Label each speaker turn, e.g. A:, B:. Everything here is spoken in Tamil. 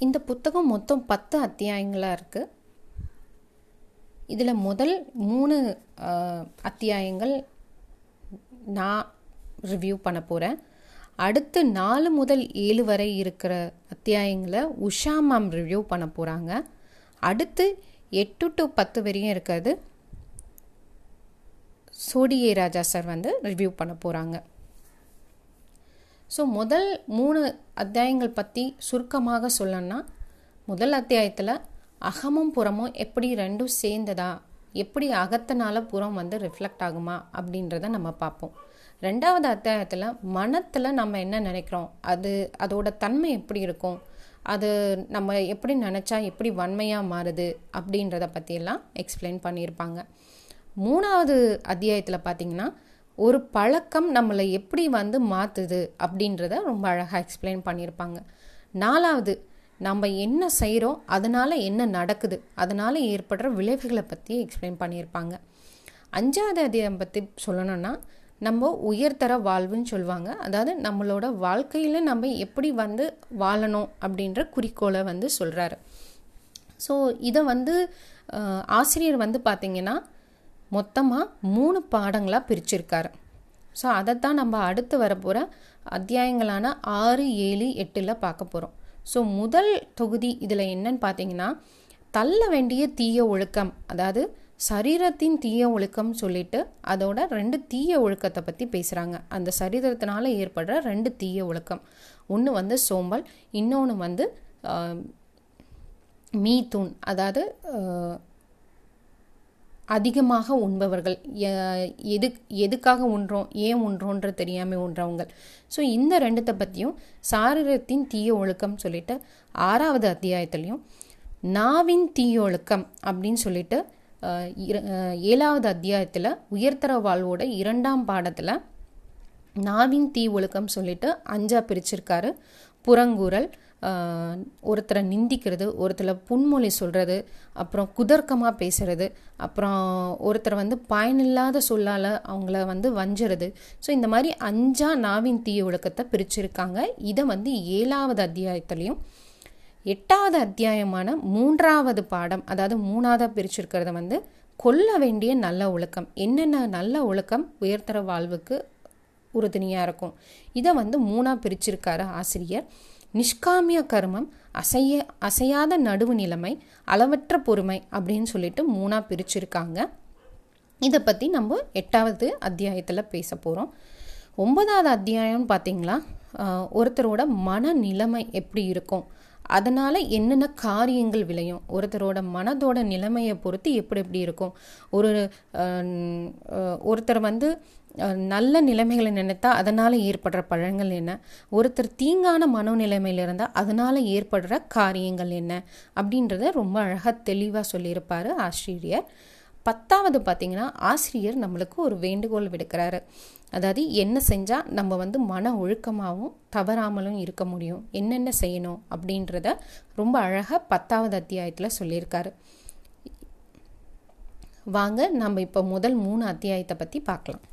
A: இந்த புத்தகம் மொத்தம் பத்து அத்தியாயங்களாக இருக்குது இதில் முதல் மூணு அத்தியாயங்கள் நான் ரிவ்யூ பண்ண போகிறேன் அடுத்து நாலு முதல் ஏழு வரை இருக்கிற அத்தியாயங்களை உஷா மேம் ரிவ்யூ பண்ண போகிறாங்க அடுத்து எட்டு டு பத்து வரையும் இருக்கிறது. சோடியே ராஜா சார் வந்து ரிவ்யூ பண்ண போகிறாங்க ஸோ முதல் மூணு அத்தியாயங்கள் பற்றி சுருக்கமாக சொல்லணும்னா முதல் அத்தியாயத்தில் அகமும் புறமும் எப்படி ரெண்டும் சேர்ந்ததா? எப்படி அகத்தினால புறம் வந்து ரிஃப்ளெக்ட் ஆகுமா? அப்படின்றத நம்ம பார்ப்போம். ரெண்டாவது அத்தியாயத்தில் மனத்தில் நம்ம என்ன நினைக்கிறோம்? அது அதோட தன்மை எப்படி இருக்கும்? அது நம்ம எப்படி நினச்சா எப்படி வன்மையாக மாறுது? அப்படின்றத பற்றியெல்லாம் எக்ஸ்பிளைன் பண்ணியிருப்பாங்க. மூணாவது அத்தியாயத்தில் பார்த்தீங்கன்னா ஒரு பழக்கம் நம்மளை எப்படி வந்து மாற்றுது அப்படின்றத ரொம்ப அழகாக எக்ஸ்பிளைன் பண்ணியிருப்பாங்க. நாலாவது நம்ம என்ன செய்கிறோம் அதனால் என்ன நடக்குது அதனால் ஏற்படுற விளைவுகளை பற்றி எக்ஸ்பிளைன் பண்ணியிருப்பாங்க. அஞ்சாவது அதிகம் பற்றி சொல்லணும்னா நம்ம உயர்தர வாழ்வுன்னு சொல்லுவாங்க. அதாவது நம்மளோட வாழ்க்கையில் நம்ம எப்படி வந்து வாழணும் அப்படின்ற குறிக்கோளை வந்து சொல்கிறாரு ஸோ இதை வந்து ஆசிரியர் வந்து பார்த்திங்கன்னா மொத்தமாக மூணு பாடங்களாக பிரிச்சிருக்காரு. ஸோ அதைத்தான் நம்ம அடுத்து வரப்போகிற அத்தியாயங்களான ஆறு ஏழு எட்டில் பார்க்க போகிறோம் ஸோ முதல் தொகுதி இதில் என்னன்னு பார்த்தீங்கன்னா தள்ள வேண்டிய தீய ஒழுக்கம் அதாவது சரீரத்தின் தீய ஒழுக்கம் சொல்லிட்டு அதோட ரெண்டு தீய ஒழுக்கத்தை பற்றி பேசுகிறாங்க அந்த சரீரத்தினால ஏற்படுற ரெண்டு தீய ஒழுக்கம். ஒன்று வந்து சோம்பல் இன்னொன்று வந்து மீ மீத்தூன் அதாவது அதிகமாக உண்பவர்கள். எது எதுக்காக உண்றோம்? ஏன் உண்றோன்ற தெரியாமல் உண்றவங்க. ஸோ இந்த ரெண்டுத்தை பற்றியும் சாரீரத்தின் தீய ஒழுக்கம் சொல்லிட்டு ஆறாவது அத்தியாயத்துலையும் நாவின் தீய ஒழுக்கம் அப்படின்னு சொல்லிட்டு ஏழாவது அத்தியாயத்தில் உயர்தர வாழ்வோட இரண்டாம் பாடத்தில் நாவின் தீ ஒழுக்கம் சொல்லிட்டு அஞ்சா பிரிச்சிருக்காரு புறங்கூறல். ஒருத்தரை நிந்திக்கிறது ஒருத்தரை புன்மொழி சொல்கிறது அப்புறம் குதர்க்கமாக பேசுகிறது அப்புறம் ஒருத்தரை வந்து பயனில்லாத சொல்லால் அவங்கள வந்து வஞ்சுறது. ஸோ இந்த மாதிரி அஞ்சா நாவின் தீய ஒழுக்கத்தை பிரிச்சிருக்காங்க. இதை வந்து ஏழாவது அத்தியாயத்துலேயும் எட்டாவது அத்தியாயமான மூன்றாவது பாடம் அதாவது மூணாவதாக பிரிச்சிருக்கிறத வந்து கொல்ல வேண்டிய நல்ல ஒழுக்கம். என்னென்ன நல்ல ஒழுக்கம்? உயர்தர வாழ்வுக்கு உறுதுணையாக இருக்கும். இதை வந்து மூணாக பிரிச்சிருக்காரு ஆசிரியர். நிஷ்காமிய கர்மம் அசைய அசையாத நடுவு நிலைமை அளவற்ற பொறுமை அப்படின்னு சொல்லிட்டு மூணாக பிரிச்சிருக்காங்க. இதை பற்றி நம்ம எட்டாவது அத்தியாயத்தில் பேச போகிறோம் ஒன்பதாவது அத்தியாயம்னு பார்த்தீங்களா ஒருத்தரோட ஒருத்தரோட மனநிலைமை எப்படி இருக்கும்? அதனால் என்னென்ன காரியங்கள் விளையும்? ஒருத்தரோட மனதோட நிலைமையை பொறுத்து எப்படி எப்படி இருக்கும்? ஒரு ஒருத்தர் வந்து நல்ல நிலைமைகளை நினைத்தா அதனால் ஏற்படுற பழங்கள் என்ன? ஒருத்தர் தீங்கான மனோநிலைமையில் இருந்தால் அதனால் ஏற்படுற காரியங்கள் என்ன? அப்படின்றத ரொம்ப அழகாக தெளிவாக சொல்லியிருப்பார் ஆசிரியர். பத்தாவது பார்த்தீங்கன்னா ஆசிரியர் நம்மளுக்கு ஒரு வேண்டுகோள் விடுக்கிறாரு. அதாவது என்ன செஞ்சால் நம்ம வந்து மன ஒழுக்கமாகவும் தவறாமலும் இருக்க முடியும். என்னென்ன செய்யணும் அப்படின்றத ரொம்ப அழகாக பத்தாவது அத்தியாயத்தில் சொல்லியிருக்காரு. வாங்க நம்ம இப்போ முதல் மூணு அத்தியாயத்தை பற்றி பார்க்கலாம்.